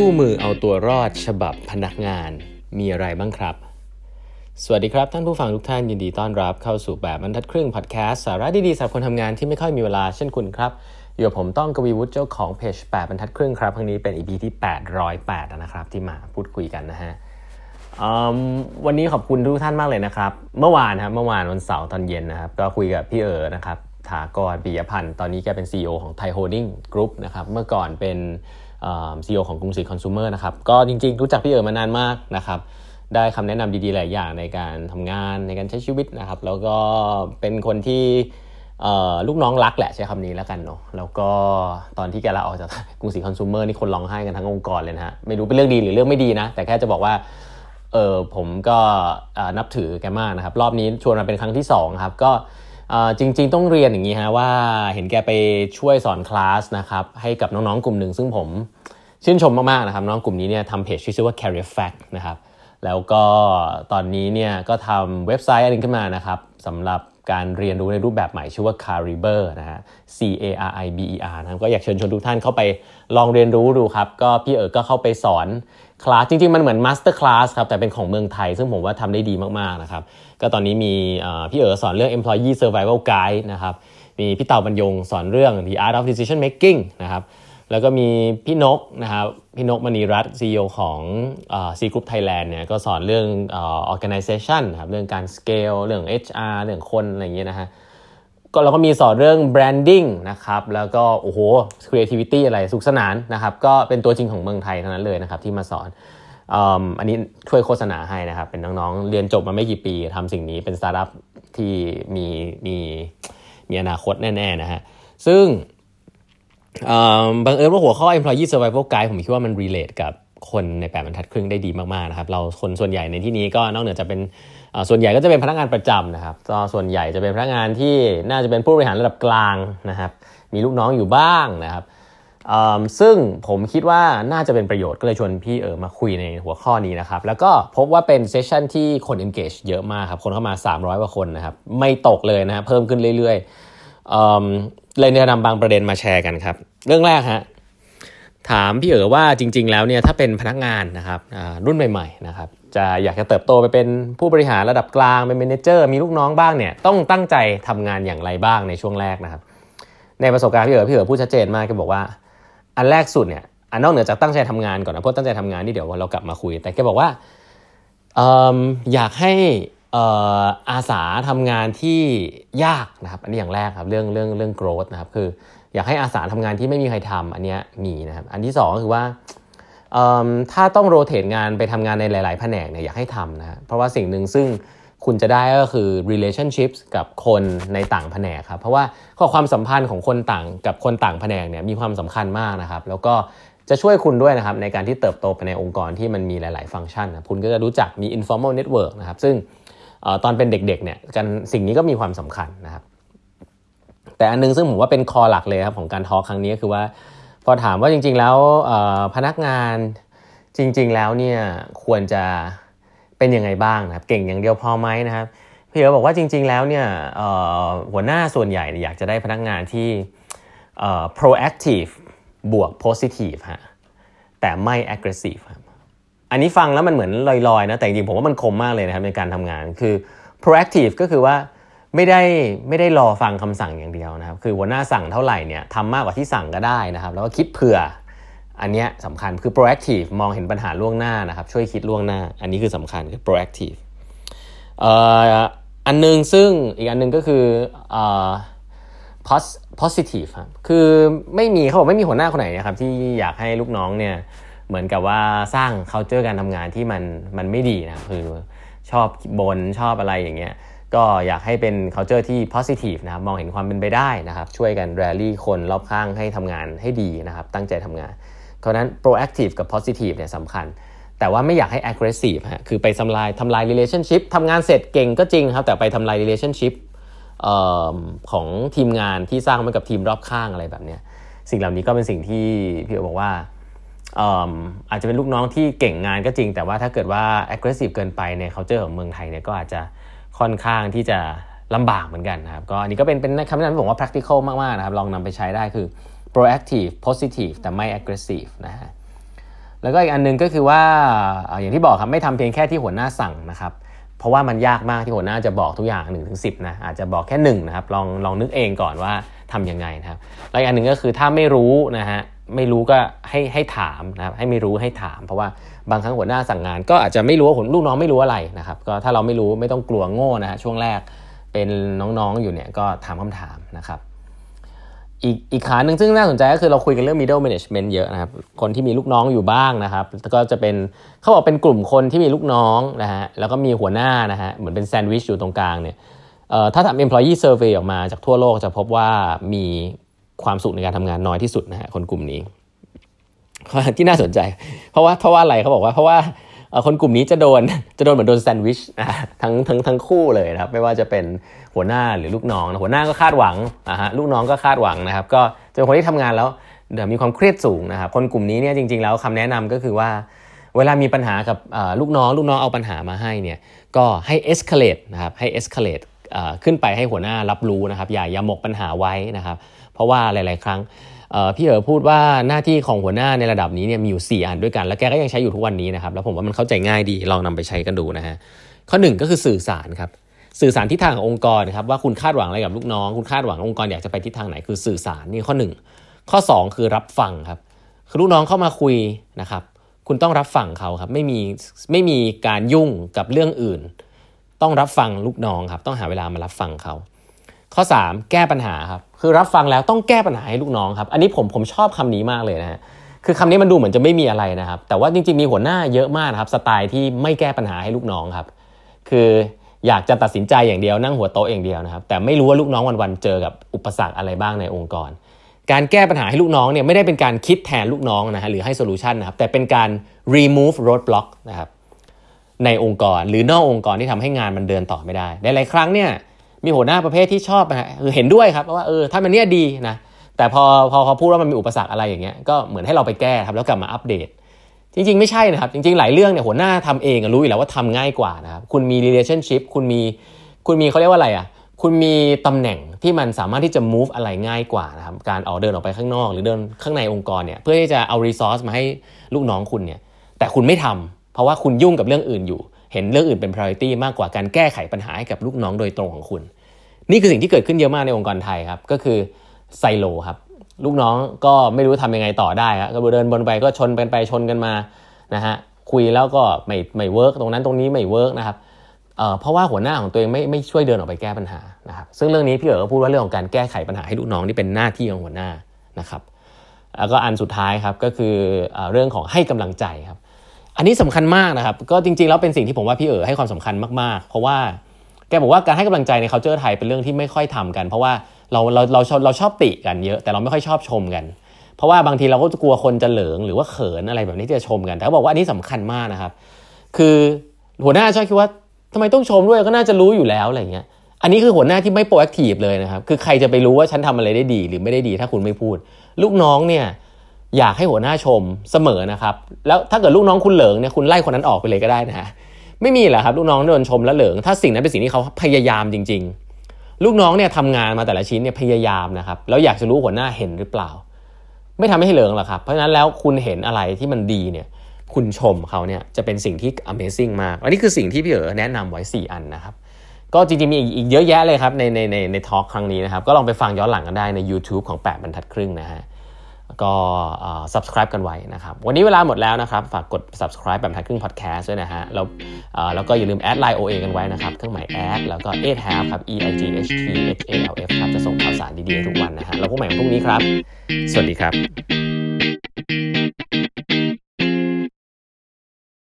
คู่มือเอาตัวรอดฉบับพนักงานมีอะไรบ้างครับ สวัสดีครับ ท่านผู้ฟังทุกท่านยินดีต้อนรับเข้าสู่แปดบรรทัดครึ่งพอดแคสต์สาระดีๆสำหรับคนทำงานที่ไม่ค่อยมีเวลาเช่นคุณครับ อยู่กับผมต้องกวีวุฒิเจ้าของเพจ8บรรทัดครึ่งครับครั้งนี้เป็น EP ที่ 808นะครับที่มาพูดคุยกันนะฮะวันนี้ขอบคุณทุกท่านมากเลยนะครับ เมื่อวานครับเมื่อวานวันเสาร์ตอนเย็นนะครับ ก็คุยกับพี่เอ๋นะครับ ถากรปิยพันธ์ ตอนนี้แกเป็น CEO ของไทยโฮลดิ้งกรุ๊ปนะครับ เมื่อก่อนเป็นซีอีโอของกรุงศรีคอน sumer นะครับ ก็จริงๆ รู้จักพี่เอ๋มานานมากนะครับ ได้คำแนะนำดีๆ หลายอย่างในการทำงานในการใช้ชีวิตนะครับ แล้วก็เป็นคนที่ลูกน้องรักแหละใช้คำนี้แล้วกันเนาะ แล้วก็ตอนที่แกลาออกจากกรุงศรีคอน sumer นี่คนร้องไห้กันทั้งองค์กรเลยนะฮะ ไม่รู้เป็นเรื่องดีหรือเรื่องไม่ดีนะ แต่แค่จะบอกว่าเออผมก็นับถือแกมากนะครับ รอบนี้ชวนมาเป็นครั้งที่2ครับ ก็ จริง ๆ ต้องเรียนอย่างนี้ฮะว่าเห็นแกไปช่วยสอนคลาสนะครับให้กับน้องๆกลุ่มหนึ่ง ซึ่งผมชื่นชมมากๆนะครับน้องกลุ่มนี้เนี่ยทำเพจชื่อว่า Career Fact นะครับแล้วก็ตอนนี้เนี่ยก็ทำเว็บไซต์อะไรขึ้นมานะครับสำหรับการเรียนรู้ในรูปแบบใหม่ชื่อว่า Cariber นะฮะ C A R I B E R นะครับก็อยากเชิญชวนทุกท่านเข้าไปลองเรียนรู้ดูครับ ก็พี่เอ๋ก็เข้าไปสอน คลาสจริงๆ มันเหมือน master class ครับแต่เป็นของเมืองไทย ซึ่งผมว่าทำได้ดีมากๆนะครับก็ตอนนี้มีพี่เอ๋สอนเรื่อง employee survival guide นะครับมีพี่เต่าบรรยงสอนเรื่อง the art of decision making นะครับแล้วก็มีพี่นกนะครับพี่นกมณีรัตน์ CEO ของ Sea Group Thailand เนี่ยก็สอนเรื่อง organization ครับเรื่องการ scale เรื่อง HR เรื่องคนอะไรอย่างเงี้ยนะฮะ ก็เราก็มีสอนเรื่อง branding นะครับ แล้วก็โอ้โห creativity อะไรสนุกสนานนะครับ ก็เป็นตัวจริงของเมืองไทยทั้งนั้นเลยนะครับที่มาสอนอันนี้ช่วยโฆษณาให้นะครับ เป็นน้องๆ เรียนจบมาไม่กี่ปีทำสิ่งนี้เป็นสตาร์ทอัพที่มีมีมีอนาคตแน่ๆนะฮะ ซึ่งบังเอิญว่าหัวข้อ employee survival guide ผมคิดว่ามัน relate กับ คนในแปดบรรทัดครึ่งได้ดีมากๆนะครับเราคนส่วนใหญ่ในที่นี้ก็นอกเหนือจะเป็นส่วนใหญ่ก็จะเป็นพนักงานประจำนะครับก็ส่วนใหญ่จะเป็นพนักงานที่น่าจะเป็นผู้บริหารระดับกลางนะครับ มีลูกน้องอยู่บ้างนะครับซึ่งผมคิดว่าน่าจะเป็นประโยชน์ก็เลยชวนพี่เอ๋มาคุยในหัวข้อนี้นะครับ แล้วก็พบว่าเป็น session ที่คน engage เยอะมากครับคนเข้ามา 300กว่าคนนะครับ ไม่ตกเลยนะเพิ่มขึ้นเรื่อยๆเลยจะนำบางประเด็นมาแชร์กันครับ เรื่องแรกฮะ ถามพี่เอ๋ว่าจริง ๆ แล้วเนี่ยถ้าเป็นพนักงานนะครับรุ่นใหม่ๆนะครับจะอยากจะเติบโตไปเป็นผู้บริหารระดับกลางเป็น manager มีลูกน้องบ้างเนี่ยต้องตั้งใจทำงานอย่างไรบ้างในช่วงแรกนะครับ ในประสบการณ์พี่เอ๋พี่เอ๋พูดชัดเจนมากก็บอกว่า อันแรกสุดเนี่ยอันนอกเหนือจากตั้งใจทำงานก่อนนะเพราะตั้งใจทำงานนี่เดี๋ยวเรากลับมาคุย แต่แกบอกว่าอยากให้อาสาทำงานที่ยากนะครับ อันนี้อย่างแรกครับเรื่องเรื่องเรื่อง growth นะครับคือ อยากให้อาสาทำงานที่ไม่มีใครทำอันนี้มีนะครับ อันที่2ก็คือว่าถ้าต้องโรเตทงานไปทำงานในหลาย ๆ แผนกเนี่ยอยากให้ทำนะเพราะว่าสิ่งหนึ่งซึ่งคุณจะได้ก็คือ relationships กับคนในต่างแผนกครับ เพราะว่าข้อความสัมพันธ์ของคนต่างกับคนต่างแผนกเนี่ยมีความสำคัญมากนะครับ แล้วก็จะช่วยคุณด้วยนะครับในการที่เติบโตไปในองค์กรที่มันมีหลาย ๆ ฟังก์ชันนะคุณก็จะรู้จักมี informal network นะครับ ซึ่งตอนเป็นเด็ก ๆ เนี่ยกันสิ่งนี้ก็มีความสำคัญนะครับ แต่อันนึงซึ่งผมว่าเป็นคอหลักเลยครับของการทอครั้งนี้คือว่า พอถามว่าจริง ๆ แล้วพนักงานจริง ๆ แล้วเนี่ยควรจะเป็นยังไงบ้างนะครับ เก่งอย่างเดียวพอไหมนะครับพี่เอ๋บอกว่าจริง ๆ แล้วเนี่ยหัวหน้าส่วนใหญ่อยากจะได้พนักงานที่ proactive บวก positive ฮะแต่ไม่ aggressive ครับอันนี้ฟังแล้วมันเหมือนลอยๆนะแต่จริงๆผมว่ามันคมมากเลยนะครับในการทำงานคือ proactive ก็คือว่า ไม่ได้ไม่ได้รอฟังคำสั่งอย่างเดียวนะครับ คือหัวหน้าสั่งเท่าไหร่เนี่ยทำมากกว่าที่สั่งก็ได้นะครับ แล้วก็คิดเผื่อ อันนี้สำคัญคือ proactive มองเห็นปัญหาล่วงหน้านะครับ ช่วยคิดล่วงหน้า อันนี้คือสำคัญคือ proactive อันนึงซึ่งอีกอันนึงก็คือ positive ครับคือไม่มีเขาบอกไม่มีหัวหน้าคนไหนนะครับที่อยากให้ลูกน้องเนี่ยเหมือนกับว่าสร้าง culture การทำงานที่มันมันไม่ดีนะคือชอบบนชอบอะไรอย่างเงี้ย ก็อยากให้เป็น culture ที่ positive นะครับมองเห็นความเป็นไปได้นะครับ ช่วยกัน rally คนรอบข้างให้ทำงานให้ดีนะครับ ตั้งใจทำงาน เพราะนั้น proactive กับ positive เนี่ยสำคัญ แต่ว่าไม่อยากให้ aggressive ฮะคือไปทำลายทำลาย relationship ทำงานเสร็จเก่งก็จริงครับ แต่ไปทำลาย relationship ออของทีมงานที่สร้างมากับทีมรอบข้างอะไรแบบนี้สิ่งเหล่านี้ก็เป็นสิ่งที่พี่อบอกว่าอาจจะเป็นลูกน้องที่เก่งงานก็จริง แต่ว่าถ้าเกิดว่า aggressive เกินไปใน culture ของเมืองไทยเนี่ยก็อาจจะ ค่อนข้างที่จะลำบากเหมือนกันนะครับ ก็อันนี้ก็เป็นเป็นคำแนะนำที่ผมว่า practical มากๆนะครับ ลองนำไปใช้ได้คือ proactive positive แต่ไม่ aggressive นะฮะแล้วก็อีกอันนึงก็คือว่าอย่างที่บอกครับไม่ทำเพียงแค่ที่หัวหน้าสั่งนะครับ เพราะว่ามันยากมากที่หัวหน้าจะบอกทุกอย่าง1นถึงสินะอาจจะบอกแค่1นะครับลองลองนึกเองก่อนว่าทํำยังไงนะครับ แล้วอีกอันหนึ่งก็คือถ้าไม่รู้นะฮะ ไม่รู้ก็ให้ให้ถามนะครับให้ไม่รู้ให้ถาม เพราะว่าบางครั้งหัวหน้าสั่งงาน ก็อาจจะไม่รู้ว่าผลลูกน้องไม่รู้อะไรนะครับก็ถ้าเราไม่รู้ไม่ต้องกลัวโง่นะฮะช่วงแรกเป็นน้องๆอยู่เนี่ยก็ถามคำถามนะครับอีกอีกขาหนึ่งซึ่งน่าสนใจก็คือเราคุยกันเรื่อง middle management เยอะนะครับ คนที่มีลูกน้องอยู่บ้างนะครับ ก็จะเป็นเขาบอกเป็นกลุ่มคนที่มีลูกน้องนะฮะแล้วก็มีหัวหน้านะฮะเหมือนเป็นแซนด์วิชอยู่ตรงกลางเนี่ยถ้าทำ employee survey ออกมาจากทั่วโลกจะพบว่ามี ความสุขในการทำงานน้อยที่สุดนะฮะคนกลุ่มนี้ที่น่าสนใจ เพราะว่าเพราะว่าอะไรเขาบอกว่า เพราะว่าคนกลุ่มนี้จะโดนจะโดนเหมือนโดนแซนด์วิชทั้งทั้งทั้งคู่เลยนะครับ ไม่ว่าจะเป็นหัวหน้าหรือลูกน้องหัวหน้าก็คาดหวังนะฮะลูกน้องก็คาดหวังนะครับ ก็จะเป็นคนที่ทำงานแล้วเดี๋ยวมีความเครียดสูงนะครับคนกลุ่มนี้เนี่ยจริง ๆ แล้วคำแนะนำก็คือว่า เวลามีปัญหากับลูกน้อง ลูกน้องเอาปัญหามาให้เนี่ยก็ให้ escalate นะครับให้ escalate ขึ้นไปให้หัวหน้ารับรู้นะครับอย่าอย่าหมกปัญหาไว้นะครับ เพราะว่าหลาย ๆ ครั้งพี่เอ๋พูดว่าหน้าที่ของหัวหน้าในระดับนี้เนี่ยมีอยู่ 4 อันด้วยกัน แล้วแกก็ยังใช้อยู่ทุกวันนี้นะครับ แล้วผมว่ามันเข้าใจง่ายดีลองนำไปใช้กันดูนะฮะข้อ 1 ก็คือสื่อสารครับสื่อสารทิศทางขององค์กรครับว่าคุณคาดหวังอะไรกับลูกน้อง คุณคาดหวังองค์กรอยากจะไปทิศทางไหนคือสื่อสารนี่ข้อ 1 ข้อ 2 คือรับฟังครับคือลูกน้องเข้ามาคุยนะครับคุณต้องรับฟังเขาครับไม่มีไม่มีการยุ่งกับเรื่องอื่น ต้องรับฟังลูกน้องครับ ต้องหาเวลามารับฟังเขา ข้อ 3 แก้ปัญหาครับ คือรับฟังแล้วต้องแก้ปัญหาให้ลูกน้องครับ อันนี้ผมผมชอบคำนี้มากเลยนะฮะคือคำนี้มันดูเหมือนจะไม่มีอะไรนะครับ แต่ว่าจริงๆมีหัวหน้าเยอะมากครับ สไตล์ที่ไม่แก้ปัญหาให้ลูกน้องครับ คืออยากจะตัดสินใจอย่างเดียวนั่งหัวโต๊ะอย่างเดียวนะครับ แต่ไม่รู้ว่าลูกน้องวันๆเจอกับอุปสรรคอะไรบ้างในองค์กร การแก้ปัญหาให้ลูกน้องเนี่ยไม่ได้เป็นการคิดแทนลูกน้องนะฮะหรือให้โซลูชันนะครับแต่เป็นการ remove roadblock นะครับ ในองค์กร หรือนอกองค์กรที่ทำให้งานมันเดินต่อไม่ได้หลายครั้งเนี่ยมีหัวหน้าประเภทที่ชอบนะคือเห็นด้วยครับว่าเออถ้ามันเนี้ยดีนะแต่พอพอเขาพูดว่ามันมีอุปสรรคอะไรอย่างเงี้ยก็เหมือนให้เราไปแก้ครับแล้วกลับมาอัปเดต จริง ๆ ไม่ใช่นะครับ จริง ๆ หลายเรื่องเนี่ยหัวหน้าทำเองรู้อยู่แล้วว่าทำง่ายกว่านะครับคุณมี relationship คุณมีคุณมีเขาเรียกว่าอะไรอะคุณมีตำแหน่งที่มันสามารถที่จะ move อะไรง่ายกว่านะครับการออกเดินออกไปข้างนอก หรือเดินข้างในองค์กรเนี่ยเพื่อที่จะเอา resource มาให้ลูกน้องคุณเนี่ยแต่คุณไม่ทำ เพราะว่าคุณยุ่งกับเรื่องอื่นอยู่ เห็นเรื่องอื่นเป็น priority มากกว่าการแก้ไขปัญหาให้กับลูกน้องโดยตรงของคุณ นี่คือสิ่งที่เกิดขึ้นเยอะมากในองค์กรไทยครับ ก็คือไซโลครับ ลูกน้องก็ไม่รู้ทำยังไงต่อได้ครับก็เดินวนไปก็ชนกันไปชนกันมานะฮะ คุยแล้วก็ไม่ไม่ work ตรงนั้นตรงนี้ไม่ work นะครับเพราะว่าหัวหน้าของตัวเองไม่ไม่ช่วยเดินออกไปแก้ปัญหานะครับ ซึ่งเรื่องนี้พี่เอ๋ก็พูดว่าเรื่องของการแก้ไขปัญหาให้ลูกน้องนี่เป็นหน้าที่ของหัวหน้านะครับ แล้วก็อันสุดท้ายครับก็คือเรื่องของให้กำลังใจครับ อันนี้สำคัญมากนะครับ ก็จริงๆแล้วเป็นสิ่งที่ผมว่าพี่เอ๋ให้ความสำคัญมากๆ เพราะว่าแกบอกว่าการให้กำลังใจใน culture ไทยเป็นเรื่องที่ไม่ค่อยทำกัน เพราะว่าเราเราเราชอบเราชอบติกันเยอะ แต่เราไม่ค่อยชอบชมกัน เพราะว่าบางทีเราก็จะกลัวคนจะเหลิงหรือว่าเขินอะไรแบบนี้จะชมกัน แต่เขาบอกว่าอันนี้สำคัญมากนะครับ คือหัวหน้าชอบคิดว่าทำไมต้องชมด้วยก็น่าจะรู้อยู่แล้วอะไรเงี้ย อันนี้คือหัวหน้าที่ไม่ proactive เลยนะครับ คือใครจะไปรู้ว่าฉันทำอะไรได้ดี หรือไม่ได้ดีถ้าคุณไม่พูด ลูกน้องเนี่ย อยากให้หัวหน้าชมเสมอนะครับ แล้วถ้าเกิดลูกน้องคุณเหลิงเนี่ยคุณไล่คนนั้นออกไปเลยก็ได้นะฮะไม่มีแหละครับลูกน้องโดนชมและเหลิง ถ้าสิ่งนั้นเป็นสิ่งที่เขาพยายามจริง ๆ ลูกน้องเนี่ยทำงานมาแต่ละชิ้นเนี่ยพยายามนะครับแล้วอยากจะรู้หัวหน้าเห็นหรือเปล่า ไม่ทำให้เหลิงหรอกครับ เพราะฉะนั้นแล้วคุณเห็นอะไรที่มันดีเนี่ยคุณชมเขาเนี่ยจะเป็นสิ่งที่ Amazing มาก อันนี้คือสิ่งที่พี่เอ๋แนะนำไว้ 4 อันนะครับ ก็จริงๆมีอีกเยอะแยะเลยครับในในในในทอล์กครั้งนี้นะครับ ก็ลองไปฟังย้อนหลังกันได้ใน YouTube ของ 8บรรทัดครึ่งนะฮะ ก็ subscribe กันไว้นะครับ วันนี้เวลาหมดแล้วนะครับ ฝากกด subscribe แบบทักครึ่ง podcast ด้วยนะฮะ แล้วแล้วก็อย่าลืม add line OA กันไว้นะครับ เครื่องหมาย add แล้วก็ e h a l f ครับ e i g h t h a l f ครับ จะส่งข่าวสารดีๆทุกวันนะฮะ แล้วพบใหม่พรุ่งนี้ครับ สวัสดีครับ